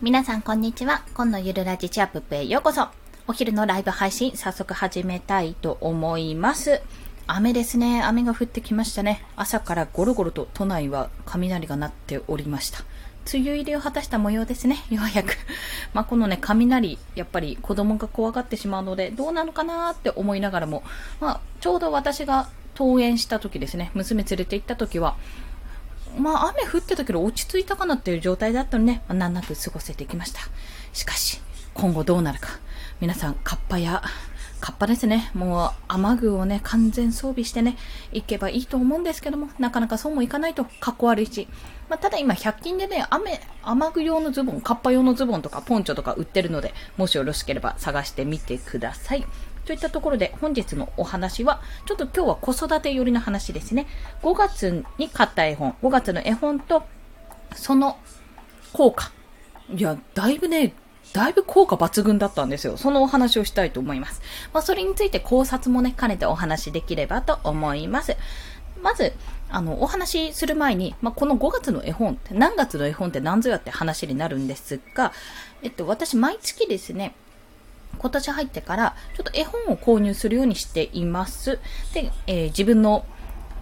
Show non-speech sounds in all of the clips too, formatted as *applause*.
皆さんこんにちは。今のゆるラジチアップへようこそ。お昼のライブ配信、早速始めたいと思います。雨ですね。雨が降ってきましたね。朝からゴロゴロと都内は雷が鳴っておりました。梅雨入りを果たした模様ですね。*laughs* ようやく。まあ、このね、雷、やっぱり子供が怖がってしまうので、どうなのかなって思いながらも、まあ、ちょうど私が登園した時ですね、娘連れて行った時は、まあ雨降ってたけど落ち着いたかなっていう状態だったので、ね、ま、難なく過ごせてきました。しかし、今後どうなるか。皆さん、カッパや、カッパですね。もう雨具をね、完全装備してね、行けばいいと思うんですけども、なかなかそうもいかないと、かっこ悪いし。まあ、ただ今、100均でね、雨、雨具用のズボン、カッパ用のズボンとか、ポンチョとか売ってるので、もしよろしければ探してみてください。といったところで本日のお話は、ちょっと今日は子育て寄りの話ですね。5月に買った絵本、5月の絵本と、その効果。いや、だいぶね、だいぶ効果抜群だったんですよ。そのお話をしたいと思います。まあ、それについて考察もね、兼ねてお話できればと思います。まず、あの、お話しする前に、まあ、この5月の絵本って、何月の絵本って何ぞやって話になるんですが、えっと、私、毎月ですね、今年入ってから、ちょっと絵本を購入するようにしています。で、えー、自分の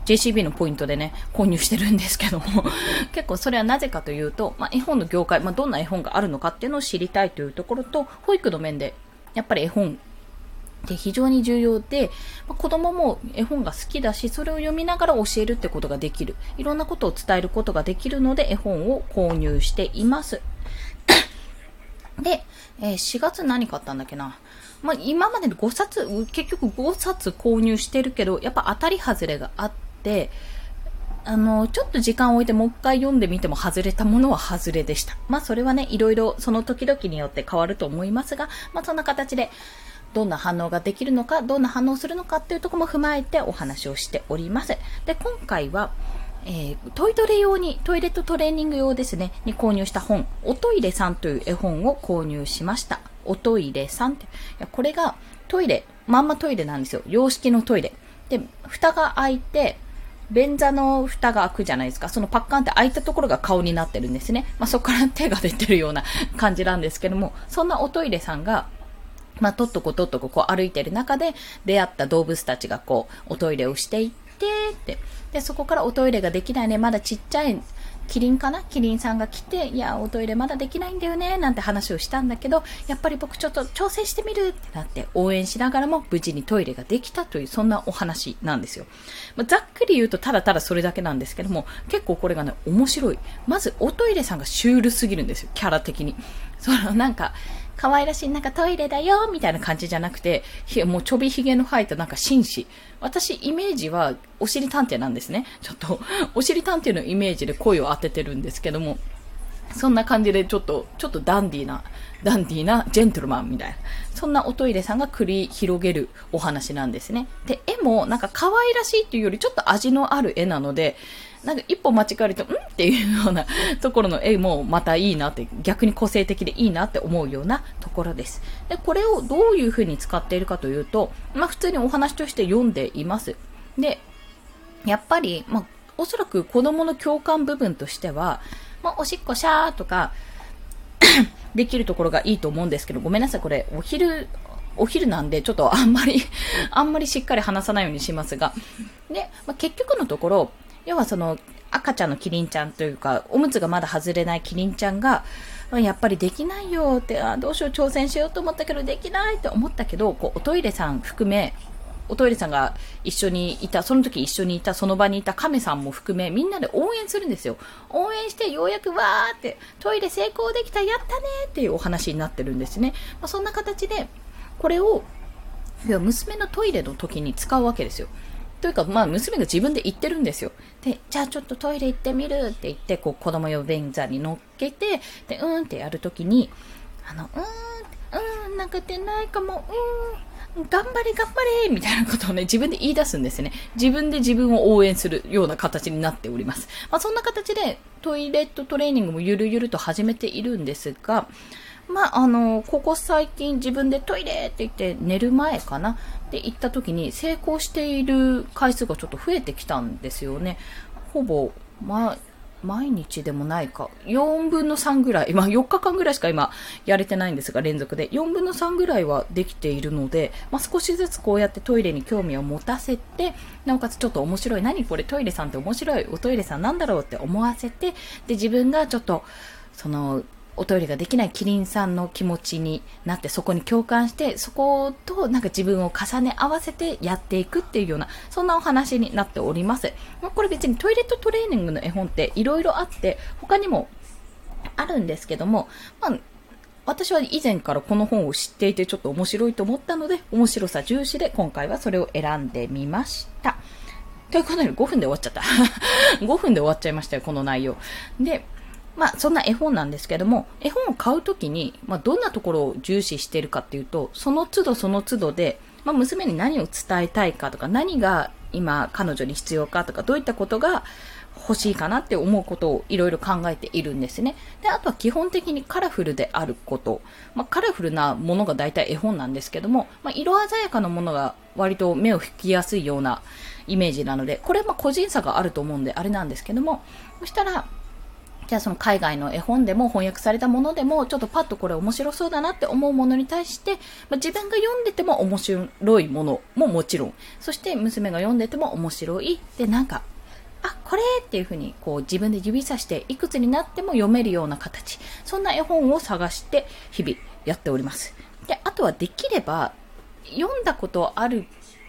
JCB のポイントでね、購入してるんですけども *laughs* 結構それはなぜかというと、まあ、絵本の業界、まあ、どんな絵本があるのかっていうのを知りたいというところと、保育の面で、やっぱり絵本って非常に重要で、まあ、子供も絵本が好きだし、それを読みながら教えるってことができる。いろんなことを伝えることができるので、絵本を購入しています。で、えー、4月何買ったんだっけな。まあ、今までの5冊、結局5冊購入してるけど、やっぱ当たり外れがあって、あの、ちょっと時間を置いてもう一回読んでみても外れたものは外れでした。まあそれはね、いろいろその時々によって変わると思いますが、まあそんな形で、どんな反応ができるのか、どんな反応するのかっていうところも踏まえてお話をしております。で、今回は、えー、トイトレ用に、トイレットトレーニング用ですね、に購入した本、おトイレさんという絵本を購入しました。おトイレさんって。いや、これがトイレ、まんまトイレなんですよ。洋式のトイレ。で、蓋が開いて、便座の蓋が開くじゃないですか。そのパッカンって開いたところが顔になってるんですね。まあ、そこから手が出てるような *laughs* 感じなんですけども、そんなおトイレさんが、まあ、とっとことっとここ歩いてる中で出会った動物たちがこう、おトイレをしていって、って。で、そこからおトイレができないね。まだちっちゃいキリンかな？キリンさんが来て、いや、おトイレまだできないんだよね、なんて話をしたんだけど、やっぱり僕ちょっと調整してみるってなって応援しながらも無事にトイレができたという、そんなお話なんですよ。まあ、ざっくり言うとただただそれだけなんですけども、結構これがね、面白い。まず、おトイレさんがシュールすぎるんですよ、キャラ的に。そのなんか、可愛らしい、なんかトイレだよ、みたいな感じじゃなくて、もうちょびひげの生えたなんか紳士。私、イメージは、お尻探偵なんですね。ちょっと、*laughs* お尻探偵のイメージで声を当ててるんですけども、そんな感じでちょっと、ちょっとダンディーな、ダンディーなジェントルマンみたいな。そんなおトイレさんが繰り広げるお話なんですね。で、絵もなんか可愛らしいっていうよりちょっと味のある絵なので、なんか一歩間違えると、ん？っていうようなところの絵もまたいいなって、逆に個性的でいいなって思うようなところです。で、これをどういう風に使っているかというと、まあ普通にお話として読んでいます。で、やっぱり、まあおそらく子供の共感部分としては、まあおしっこシャーとか *coughs* できるところがいいと思うんですけど、ごめんなさい、これ、お昼、お昼なんで、ちょっとあんまりあんまりしっかり話さないようにしますが、で、まあ、結局のところ、要はその赤ちゃんのキリンちゃんというか、おむつがまだ外れないキリンちゃんが、やっぱりできないよって、あどうしよう挑戦しようと思ったけどできないって思ったけど、こうおトイレさん含め、おトイレさんが一緒にいた、その時一緒にいた、その場にいた亀さんも含め、みんなで応援するんですよ。応援してようやくわーって、トイレ成功できた、やったねっていうお話になってるんですね。まあ、そんな形で、これを、娘のトイレの時に使うわけですよ。というか、まあ、娘が自分で言ってるんですよ。で、じゃあちょっとトイレ行ってみる？って言って、こう、子供用便座に乗っけて、で、うんってやるときに、あの、うーん、うん、なんか出ないかも、うん、頑張れ頑張れみたいなことをね、自分で言い出すんですね。自分で自分を応援するような形になっております。まあ、そんな形で、トイレットトレーニングもゆるゆると始めているんですが、まあ、あの、ここ最近自分でトイレって言って寝る前かなって言った時に成功している回数がちょっと増えてきたんですよね。ほぼ、ま、毎日でもないか、4分の3ぐらい、*laughs* ま4日間ぐらいしか今やれてないんですが、連続で。4分の3ぐらいはできているので、まあ少しずつこうやってトイレに興味を持たせて、なおかつちょっと面白い、何これトイレさんって面白い、おトイレさんなんだろうって思わせて、で自分がちょっと、その、おトイレができないキリンさんの気持ちになってそこに共感してそことなんか自分を重ね合わせてやっていくっていうようなそんなお話になっております。まこれ別にトイレットトレーニングの絵本って色々あって他にもあるんですけども、まあ私は以前からこの本を知っていてちょっと面白いと思ったので、面白さ重視で今回はそれを選んでみました。ということで5分で終わっちゃった。*laughs* 5分で終わっちゃいましたよ、この内容。で、まあ、そんな絵本なんですけども、絵本を買うときに、まあ、どんなところを重視しているかっていうと、その都度その都度で、まあ、娘に何を伝えたいかとか、何が今彼女に必要かとか、どういったことが欲しいかなって思うことをいろいろ考えているんですね。で、あとは基本的にカラフルであること。まあ、カラフルなものが大体絵本なんですけども、まあ、色鮮やかなものが割と目を引きやすいようなイメージなので、これは個人差があると思うんであれなんですけども、そしたら、じゃあその海外の絵本でも翻訳されたものでも、ちょっとパッとこれ面白そうだなって思うものに対して、まあ、自分が読んでても面白いものももちろん、そして娘が読んでても面白い。で、なんか、あ、これっていう風にこう自分で指さしていくつになっても読めるような形。そんな絵本を探して日々やっております。で、あとはできれば、読んだことある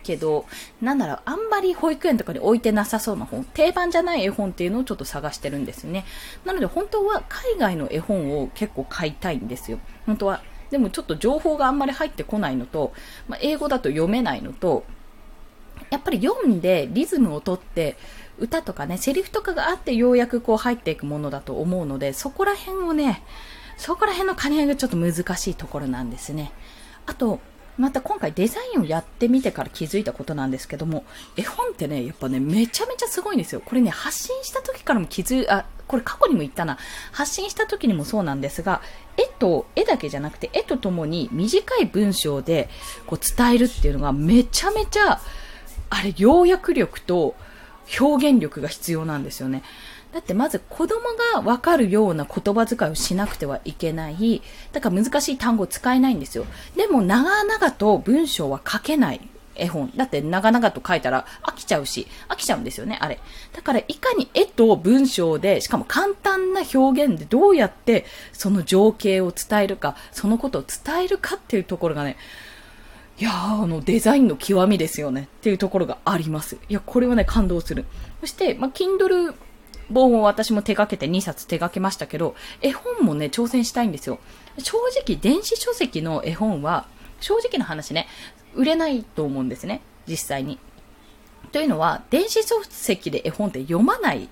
けど、なんだろう、あんまり保育園とかに置いてなさそうな本、定番じゃない絵本っていうのをちょっと探してるんですね。なので本当は海外の絵本を結構買いたいんですよ。本当は。でもちょっと情報があんまり入ってこないのと、まあ、英語だと読めないのと、やっぱり読んでリズムをとって、歌とかね、セリフとかがあってようやくこう入っていくものだと思うので、そこら辺をね、そこら辺の兼ね合いがちょっと難しいところなんですね。あと、また今回デザインをやってみてから気づいたことなんですけども、絵本ってね、やっぱね、めちゃめちゃすごいんですよ。これね、発信した時からも気づ、あ、これ過去にも言ったな。発信した時にもそうなんですが、絵と、絵だけじゃなくて、絵とともに短い文章でこう伝えるっていうのがめちゃめちゃ、あれ、要約力と表現力が必要なんですよね。だってまず子供がわかるような言葉遣いをしなくてはいけない。だから難しい単語を使えないんですよ。でも長々と文章は書けない絵本。だって長々と書いたら飽きちゃうし、飽きちゃうんですよね、あれ。だからいかに絵と文章で、しかも簡単な表現でどうやってその情景を伝えるか、そのことを伝えるかっていうところがね、いやー、あの、デザインの極みですよね。っていうところがあります。いや、これはね、感動する。そして、まあ、Kindle 本を私も手掛けて2冊手掛けましたけど、絵本もね、挑戦したいんですよ。正直、電子書籍の絵本は、正直な話ね、売れないと思うんですね、実際に。というのは、電子書籍で絵本って読まない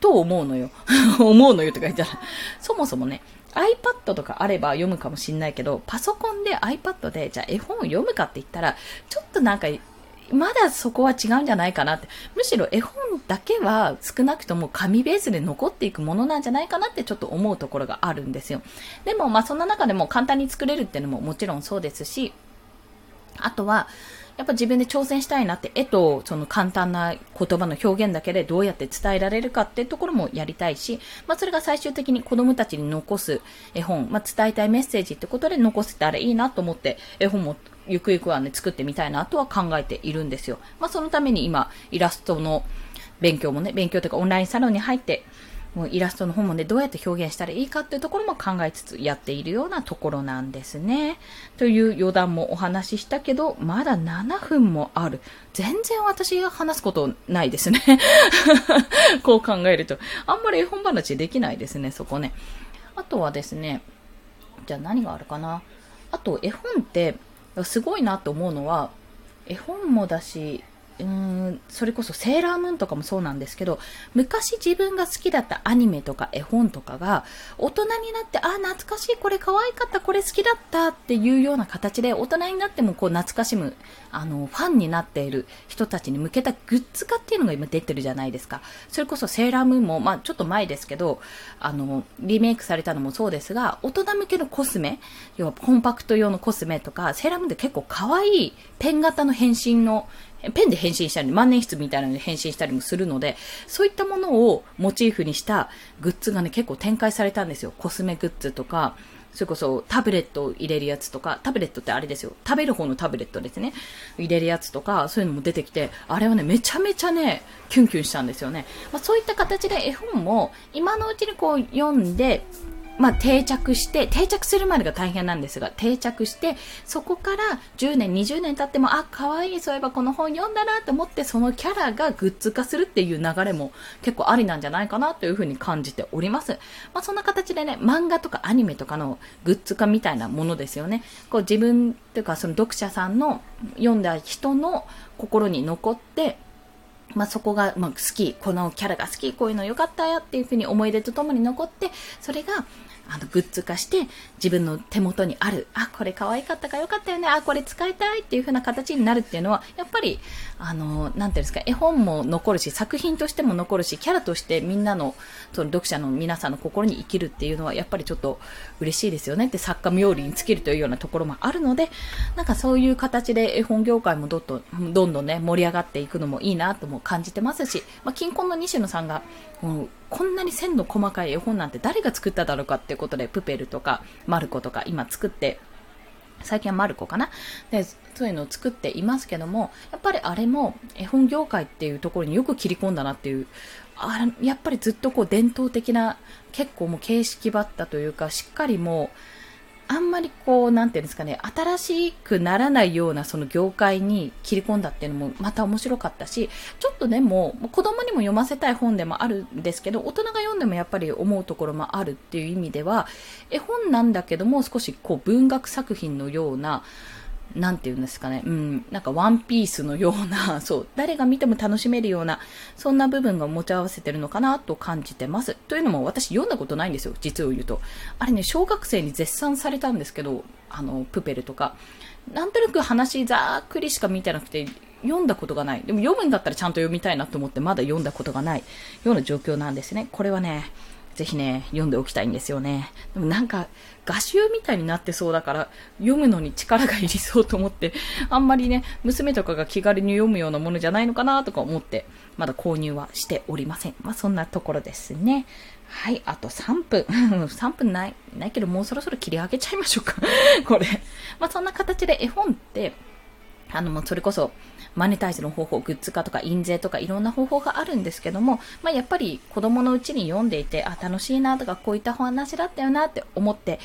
と思うのよ。*laughs* 思うのよとか言ったら。そもそもね、iPad とかあれば読むかもしんないけど、パソコンで iPad で、じゃあ絵本を読むかって言ったら、ちょっとなんかまだそこは違うんじゃないかなって。むしろ絵本だけは少なくとも紙ベースで残っていくものなんじゃないかなってちょっと思うところがあるんですよ。でもまあそんな中でも簡単に作れるっていうのももちろんそうですし、あとは、やっぱ自分で挑戦したいなって、絵とその簡単な言葉の表現だけでどうやって伝えられるかっていうところもやりたいし、まあそれが最終的に子供たちに残す絵本、まあ伝えたいメッセージってことで残せたらいいなと思って絵本もゆくゆくはね、作ってみたいなとは考えているんですよ。まあそのために今、イラストの勉強もね、勉強というかオンラインサロンに入って、もうイラストの本もね、どうやって表現したらいいかっていうところも考えつつやっているようなところなんですね。という余談もお話ししたけど、まだ7分もある。全然私が話すことないですね。*laughs* こう考えると。あんまり絵本話できないですね、そこね。あとはですね、じゃあ何があるかな。あと絵本って、すごいなと思うのは、絵本もだし、うん、それこそセーラームーンとかもそうなんですけど、昔自分が好きだったアニメとか絵本とかが、大人になって、あ、懐かしい、これ可愛かった、これ好きだったっていうような形で、大人になってもこう懐かしむ、あの、ファンになっている人たちに向けたグッズ化っていうのが今出てるじゃないですか。それこそセーラームーンも、まあちょっと前ですけど、あの、リメイクされたのもそうですが、大人向けのコスメ、要はコンパクト用のコスメとか、セーラームーンって結構可愛いペン型の変身のペンで変身したり、万年筆みたいなので変身したりもするので、そういったものをモチーフにしたグッズがね、結構展開されたんですよ。コスメグッズとか、それこそタブレットを入れるやつとか、タブレットってあれですよ。食べる方のタブレットですね。入れるやつとか、そういうのも出てきて、あれはね、めちゃめちゃね、キュンキュンしたんですよね。まあ、そういった形で絵本も、今のうちにこう読んで、まあ、定着して、定着するまでが大変なんですが、定着して、そこから10年、20年経っても、あ、可愛い、そういえばこの本読んだなと思って、そのキャラがグッズ化するっていう流れも結構ありなんじゃないかなというふうに感じております。まあ、そんな形でね、漫画とかアニメとかのグッズ化みたいなものですよね。こう自分というか、その読者さんの読んだ人の心に残って、まあ、そこが、まあ、好き、このキャラが好き、こういうの良かったよっていうふうに思い出とともに残って、それが、あの、グッズ化して、自分の手元にある、あ、これ可愛かったか良かったよね、あ、これ使いたいっていう風な形になるっていうのは、やっぱり、あの、なんていうんですか、絵本も残るし、作品としても残るし、キャラとしてみんなの、その読者の皆さんの心に生きるっていうのは、やっぱりちょっと嬉しいですよね。って作家冥利に尽きるというようなところもあるので、なんかそういう形で絵本業界もどんど、どんどんね、盛り上がっていくのもいいなとも感じてますし、まあ、近婚の西野さんが、こんなに線の細かい絵本なんて誰が作っただろうかっていうことで、プペルとか、マルコとか今作って、最近はマルコかな？で、そういうのを作っていますけども、やっぱりあれも絵本業界っていうところによく切り込んだなっていう、あやっぱりずっとこう伝統的な、結構もう形式ばったというか、しっかりもう、あんまりこう、なんていうんですかね、新しくならないようなその業界に切り込んだっていうのもまた面白かったし、ちょっとでも、子供にも読ませたい本でもあるんですけど、大人が読んでもやっぱり思うところもあるっていう意味では、絵本なんだけども少しこう文学作品のような、なんて言うんですかね、うん、なんかワンピースのような、*laughs* そう、誰が見ても楽しめるような、そんな部分が持ち合わせてるのかなと感じてます。というのも私読んだことないんですよ、実を言うと。あれね、小学生に絶賛されたんですけど、あの、プペルとか。なんとなく話ざっくりしか見てなくて、読んだことがない。でも読むんだったらちゃんと読みたいなと思ってまだ読んだことがないような状況なんですね。これはね、ぜひね、読んでおきたいんですよね。でもなんか、画集みたいになってそうだから、読むのに力がいりそうと思って、あんまりね、娘とかが気軽に読むようなものじゃないのかなとか思って、まだ購入はしておりません。まあ、そんなところですね。はい、あと3分。*laughs* 3分ない、ないけど、もうそろそろ切り上げちゃいましょうか。これ。まあ、そんな形で絵本って、あの、もうそれこそ、マネタイズの方法、グッズ化とか印税とかいろんな方法があるんですけども、まあ、やっぱり子供のうちに読んでいて、あ、楽しいなとか、こういった話だったよなって思って、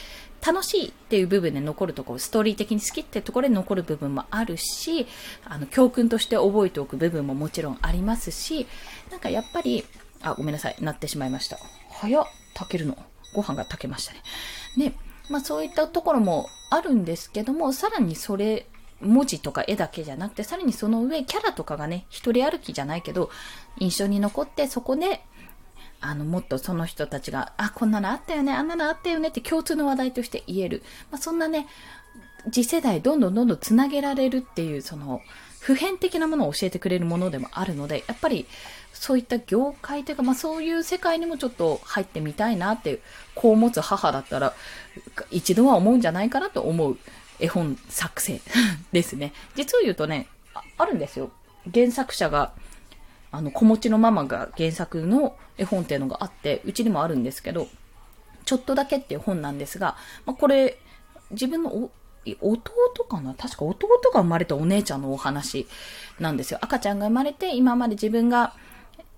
楽しいっていう部分で残るところ、ストーリー的に好きってところで残る部分もあるし、あの、教訓として覚えておく部分ももちろんありますし、なんかやっぱり、あ、ごめんなさい、なってしまいました。早っ、炊けるの。ご飯が炊けましたね。ね、まあそういったところもあるんですけども、さらにそれ文字とか絵だけじゃなくて、さらにその上、キャラとかがね、一人歩きじゃないけど、印象に残って、そこで、あの、もっとその人たちが、あ、こんなのあったよね、あんなのあったよねって共通の話題として言える。まあ、そんなね、次世代どんどんどんどんつなげられるっていう、その、普遍的なものを教えてくれるものでもあるので、やっぱり、そういった業界というか、まあそういう世界にもちょっと入ってみたいなっていう、子を持つ母だったら、一度は思うんじゃないかなと思う絵本作成 *laughs* ですね。実を言うとねあ、あるんですよ。原作者が、あの、子持ちのママが原作の絵本っていうのがあって、うちにもあるんですけど、ちょっとだけっていう本なんですが、まあ、これ、自分の弟かな？確か弟が生まれたお姉ちゃんのお話なんですよ。赤ちゃんが生まれて、今まで自分が、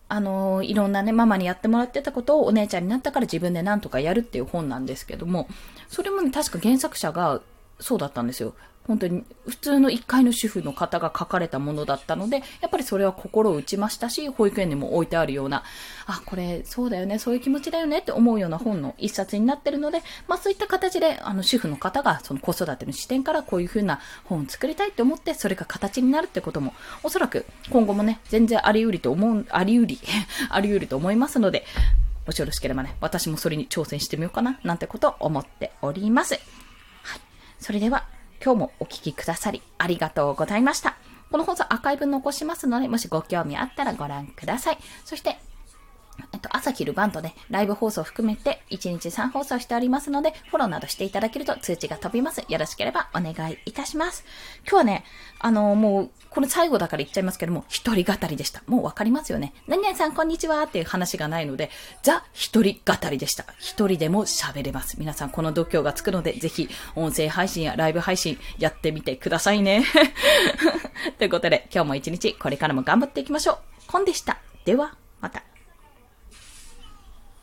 あのいろんなね、ママにやってもらってたことをお姉ちゃんになったから自分で何とかやるっていう本なんですけども、それもね、確か原作者がそうだったんですよ。本当に普通の一階の主婦の方が書かれたものだったので、やっぱりそれは心を打ちましたし、保育園にも置いてあるような、あ、これそうだよね、そういう気持ちだよねって思うような本の一冊になってるので、まあそういった形で、あの主婦の方がその子育ての視点からこういう風な本を作りたいって思って、それが形になるってことも、おそらく今後もね、全然あり得りと思う、あり得り、*laughs* あり得ると思いますので、もしよろしければね、私もそれに挑戦してみようかな、なんてこと思っております。それでは、今日もお聴きくださりありがとうございました。この放送アーカイブ残しますので、もしご興味あったらご覧ください。そして、えっと、朝昼晩とね、ライブ放送を含めて1日3放送しておりますので、フォローなどしていただけると通知が飛びます。よろしければお願いいたします。今日はね、あのもう、この最後だから言っちゃいますけども、一人語りでした。もうわかりますよね。何々さんこんにちはっていう話がないので、ザ一人語りでした。一人でも喋れます。皆さんこの度胸がつくので、ぜひ音声配信やライブ配信やってみてくださいね。*laughs* ということで、今日も一日これからも頑張っていきましょう。コンでした。では。また